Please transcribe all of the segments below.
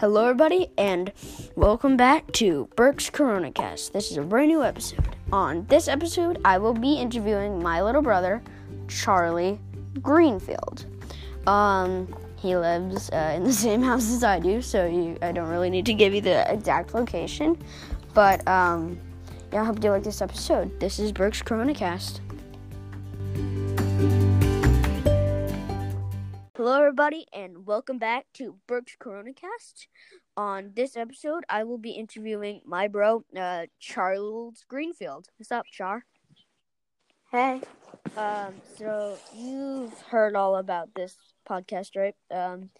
Hello, everybody, and welcome back to Burke's Corona Cast. This is a brand new episode. On this episode, I will be interviewing my little brother, Charlie Greenfield. Um, he lives uh, in the same house as I do, so you, I don't really need to give you the exact location. But um, yeah, I hope you like this episode. This is Burke's Corona everybody, and welcome back to Burke's Corona Cast. On this episode, I will be interviewing my bro, uh, Charles Greenfield. What's up, Char? Hey. Um, so you've heard all about this podcast, right? Um,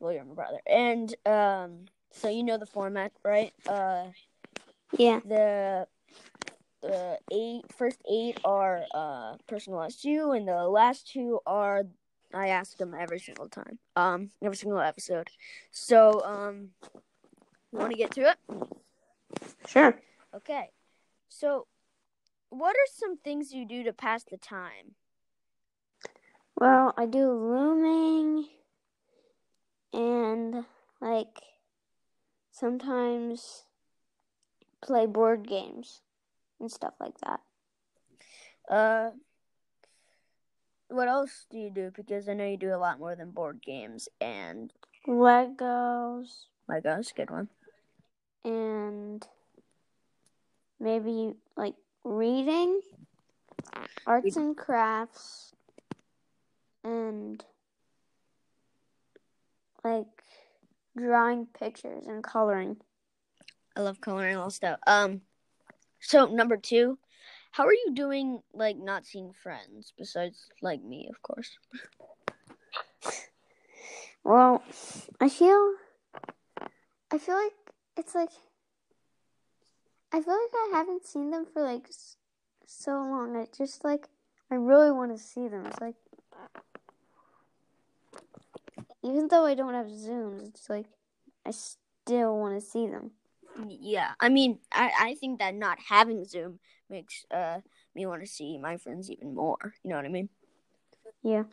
well, you're my brother, and um, so you know the format, right? Uh, Yeah. the the eight first eight are uh personalized to you, and the last two are I ask them every single time, um, every single episode. So, um, you want to get to it? Sure. Okay. So, what are some things you do to pass the time? Well, I do looming and like sometimes play board games and stuff like that. Uh, what else do you do? Because I know you do a lot more than board games and Legos Legos. Good one. and maybe like reading, arts and crafts, and like drawing pictures and coloring. I love coloring all stuff. Um, so number two, how are you doing? Like not seeing friends besides like me, of course. Well, I feel I feel like it's like I feel like I haven't seen them for like s- so long. I just like I really want to see them. It's like even though I don't have Zooms, it's like I still want to see them. Yeah, I mean, I I think that not having Zoom makes uh me want to see my friends even more. You know what I mean? Yeah.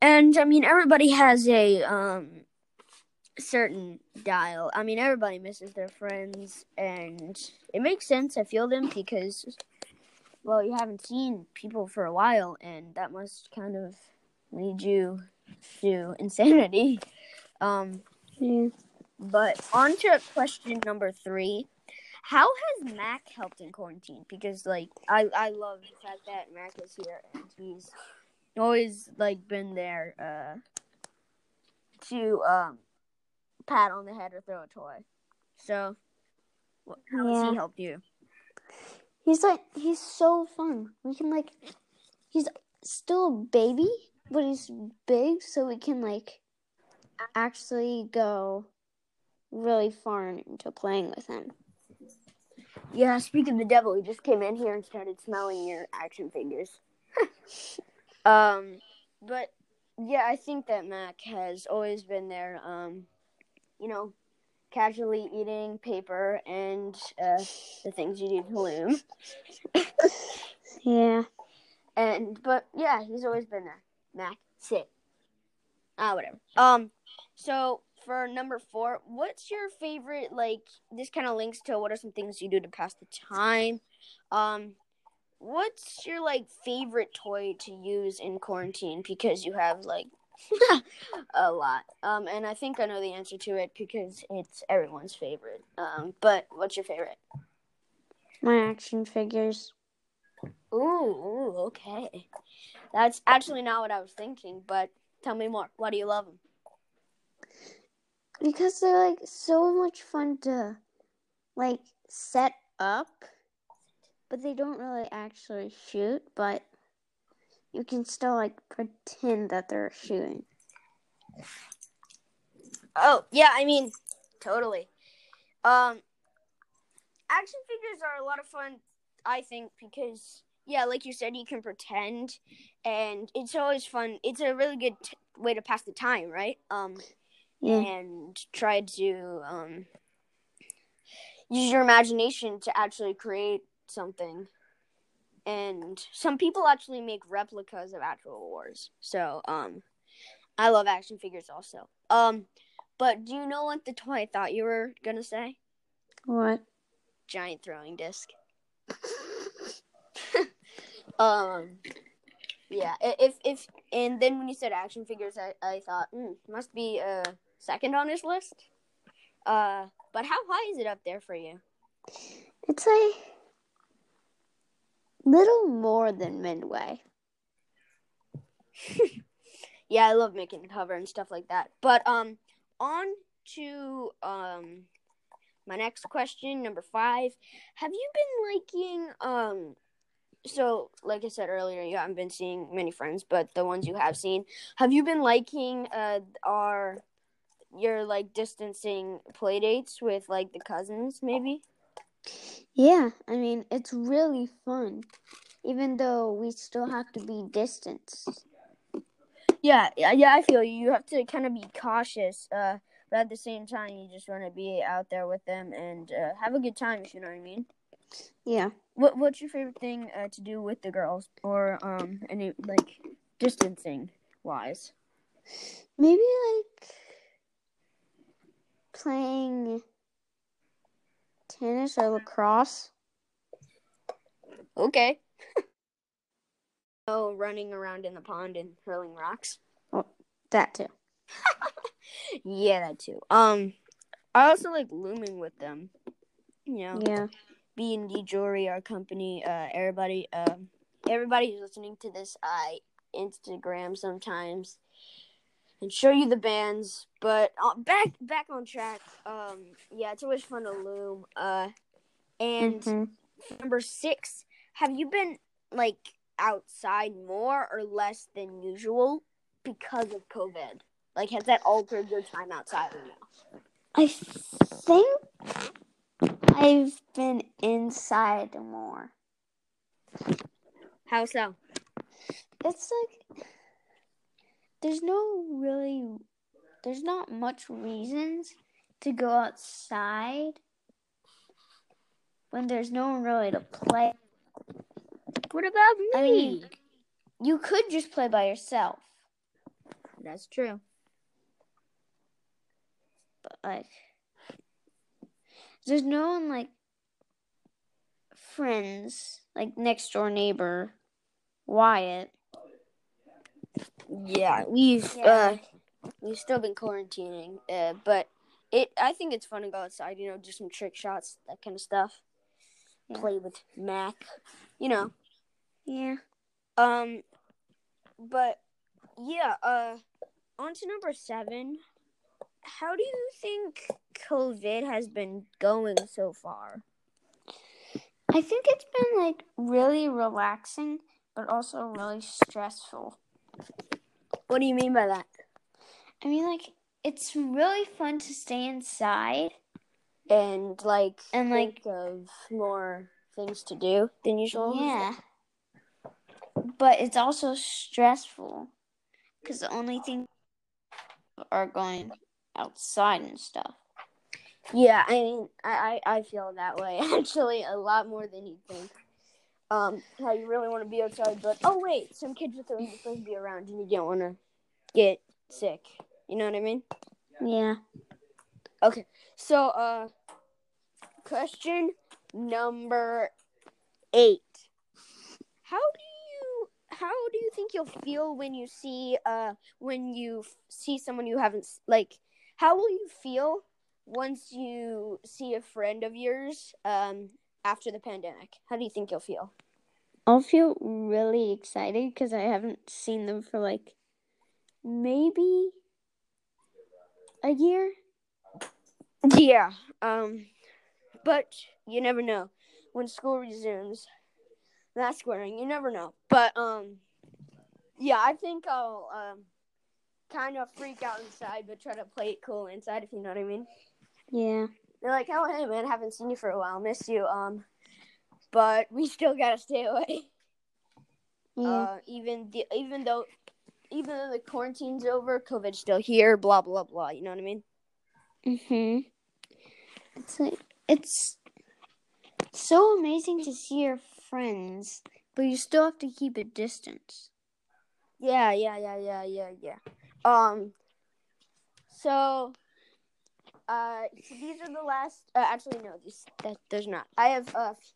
And I mean, everybody has a um certain dial. I mean, everybody misses their friends, and it makes sense. I feel them because, well, you haven't seen people for a while, and that must kind of lead you to insanity. Um, Yeah. but on to question number three. How has Mac helped in quarantine? Because like I I love the fact that Mac is here and he's always like been there uh to um pat on the head or throw a toy. So how has he helped you? He's like he's so fun. We can like he's still a baby, but he's big so we can like actually go really far into playing with him. Yeah, speaking of the devil, he just came in here and started smelling your action figures. um, but yeah, I think that Mac has always been there. Um, you know, casually eating paper and uh, the things you do to loom. Yeah. And but yeah, he's always been there. Mac, sit. Ah, whatever. Um, so for number four, what's your favorite? Like this kind of links to what are some things you do to pass the time. Um, what's your like favorite toy to use in quarantine because you have like a lot. Um, and I think I know the answer to it because it's everyone's favorite. Um, but what's your favorite? My action figures. Ooh, ooh, okay. That's actually not what I was thinking, but tell me more. Why do you love them? Because they're like so much fun to like set up, but they don't really actually shoot, but you can still like pretend that they're shooting. Oh, yeah, I mean, totally. Um, action figures are a lot of fun, I think, because, yeah, like you said, you can pretend, and it's always fun. It's a really good t- way to pass the time, right? Um, Yeah. and try to um, use your imagination to actually create something. And some people actually make replicas of actual wars. So, um, I love action figures also. Um, But do you know what the toy I thought you were gonna say? What? Giant throwing disc. um, yeah. If if and then when you said action figures, I I thought mm, must be uh second on his list. Uh, but how high is it up there for you? It's a little more than midway. yeah, I love making cover and stuff like that. But um, on to um, my next question, number five. Have you been liking um? So, like I said earlier, you haven't been seeing many friends, but the ones you have seen, have you been liking uh our your like distancing play dates with like the cousins, maybe? Yeah, I mean, it's really fun, even though we still have to be distanced. Yeah, yeah, yeah. I feel you. You have to kind of be cautious, uh, but at the same time, you just want to be out there with them and uh, have a good time. If you know what I mean. Yeah. What What's your favorite thing uh, to do with the girls, or um, any like distancing wise? Maybe like playing tennis or lacrosse. Okay. oh, running around in the pond and hurling rocks. Oh, That too. Yeah, that too. Um, I also like looming with them. You know, Yeah. B and D Jewelry, our company. Uh, everybody, um, everybody who's listening to this, I Instagram sometimes and show you the bands. But uh, back back on track. Um, yeah, it's always fun to loom. Uh, and Mhm. number six, have you been like outside more or less than usual because of COVID? Like, has that altered your time outside or no? I think I've been inside more. How so? It's like there's no really there's not much reasons to go outside when there's no one really to play. What about me? I mean- You could just play by yourself, That's true. but like there's no one like friends, like next door neighbor Wyatt. Yeah, we've Yeah. uh we've still been quarantining, uh, but it I think it's fun to go outside. You know, do some trick shots, that kind of stuff. Yeah. Play with Mac, you know. Yeah. Um, but yeah, uh, on to number seven. How do you think COVID has been going so far? I think it's been like really relaxing, but also really stressful. What do you mean by that? I mean, like, it's really fun to stay inside. And like, And, like- of more things to do than usual. Yeah. But it's also stressful because the only thing are going outside and stuff. Yeah, I mean, I, I, I feel that way actually a lot more than you'd think. Um, how you really want to be outside, but oh wait, some kids are supposed to be around, and you don't want to get sick. You know what I mean? Yeah. Okay, so uh, question number eight: How do you how do you think you'll feel when you see uh when you f- see someone you haven't like? How will you feel once you see a friend of yours um after the pandemic? How do you think you'll feel? I'll feel really excited because I haven't seen them for like maybe a year. Yeah. Um, but you never know when school resumes. Mask wearing, you never know. But um, yeah, I think I'll um kind of freak out inside, but try to play it cool inside. If you know what I mean. Yeah. They're like, "Oh, hey, man, haven't seen you for a while. Miss you." Um, but we still gotta stay away. Yeah. Uh, even the even though even though the quarantine's over, COVID's still here. Blah blah blah. You know what I mean? Mhm. It's like it's so amazing to see your friends, but you still have to keep a distance. Yeah, yeah, yeah, yeah, yeah, yeah. Um, so uh, these are the last. Uh, actually, no, these that, those not. I have a f-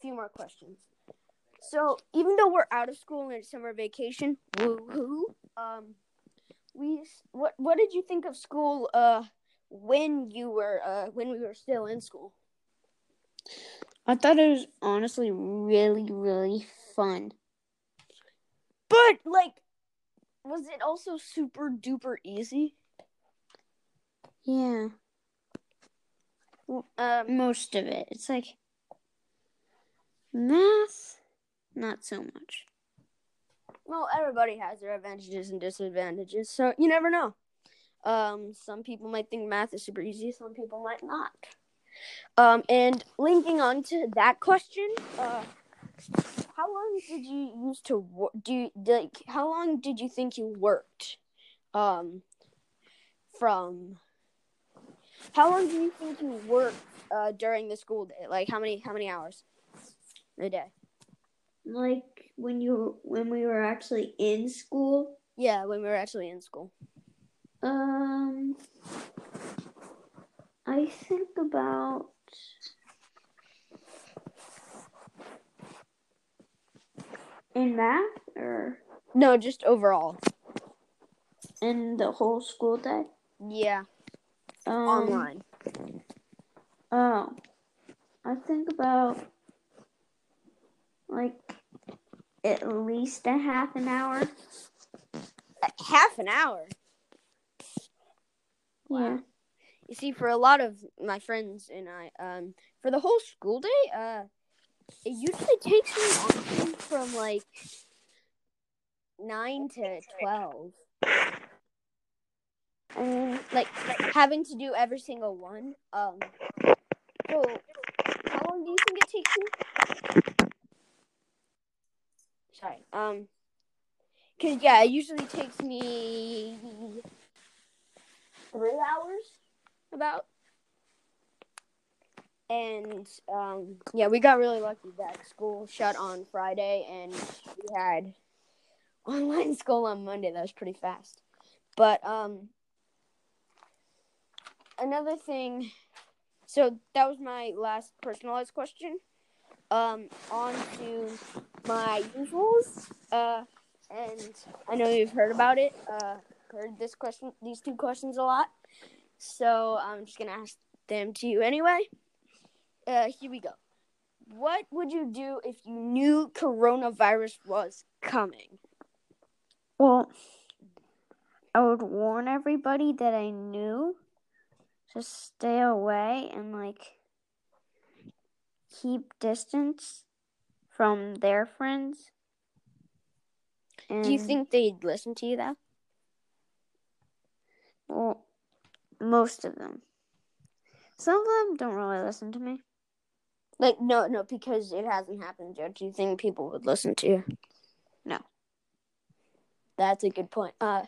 few more questions. So even though we're out of school and it's summer vacation, woohoo! Um, we what what did you think of school? Uh, when you were uh when we were still in school. I thought it was honestly really, really fun. But like, was it also super duper easy? Yeah, Um, most of it. It's like math, not so much. well, everybody has their advantages and disadvantages, so you never know. Um, some people might think math is super easy, some people might not. Um, and linking on to that question, uh, how long did you use to? Do you, like how long did you think you worked? Um, from how long do you think you worked uh, during the school day? Like how many how many hours a day? Like when you when we were actually in school. Yeah, when we were actually in school. Um, I think about in math or No, just overall. in the whole school day. Yeah, Um, online. Oh, I think about like at least a half an hour. Half an hour. Yeah. You see, for a lot of my friends and I, um, for the whole school day, uh, it usually takes me from like nine to twelve. And like having to do every single one. Um, so how long do you think it takes you? Sorry. Um, cause yeah, it usually takes me three hours about. And um, yeah, we got really lucky that school shut on Friday, and we had online school on Monday. That was pretty fast. But um, another thing. So that was my last personalized question. Um, on to my usuals. Uh, and I know you've heard about it. Uh, heard this question, these two questions a lot. So I'm just gonna ask them to you anyway. Uh, here we go. What would you do if you knew coronavirus was coming? Well, I would warn everybody that I knew to stay away and like keep distance from their friends. And, Do you think they'd listen to you though? Well, most of them. Some of them don't really listen to me. Like no, no, because it hasn't happened yet. Do you think people would listen to you? No. That's a good point. Uh,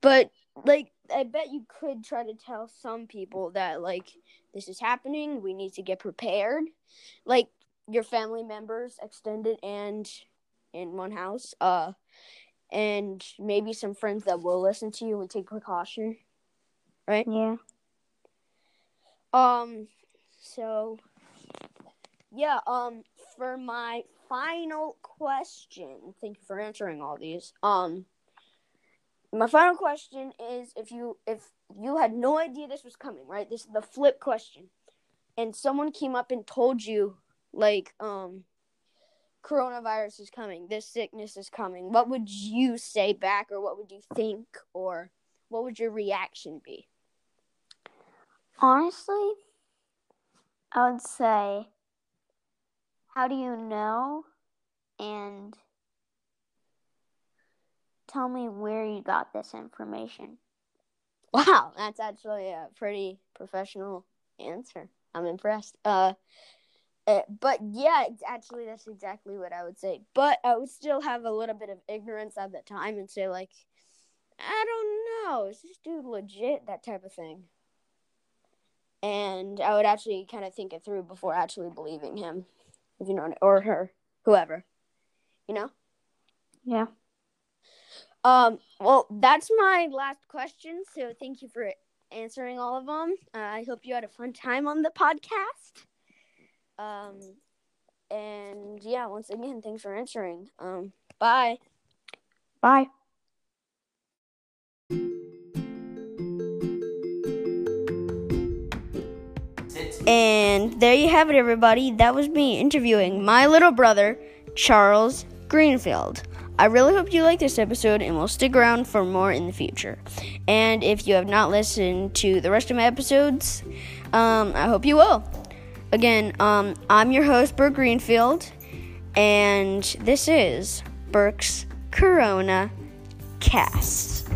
but like I bet you could try to tell some people that like this is happening. We need to get prepared. Like your family members, extended and in one house. Uh, and maybe some friends that will listen to you and take precaution. Right. Yeah. Um, so yeah, um, for my final question, thank you for answering all these. Um, my final question is if you if you had no idea this was coming, right? This is the flip question, and someone came up and told you like um coronavirus is coming, this sickness is coming. What would you say back, or what would you think, or what would your reaction be? Honestly, I would say, how do you know? And tell me where you got this information. Wow, that's actually a pretty professional answer. I'm impressed. Uh, uh, but yeah, actually that's exactly what I would say. But I would still have a little bit of ignorance at the time and say like, I don't know, is this dude legit? That type of thing. And I would actually kind of think it through before actually believing him, if you know, or her, whoever, you know. Yeah. Um, well, that's my last question. So thank you for answering all of them. Uh, I hope you had a fun time on the podcast. Um, and yeah, once again, thanks for answering. Um, bye. Bye. And there you have it, everybody. That was me interviewing my little brother, Charles Greenfield. I really hope you like this episode and will stick around for more in the future. And if you have not listened to the rest of my episodes, um, I hope you will. Again, um, I'm your host, Burke Greenfield, and this is Burke's Corona Cast.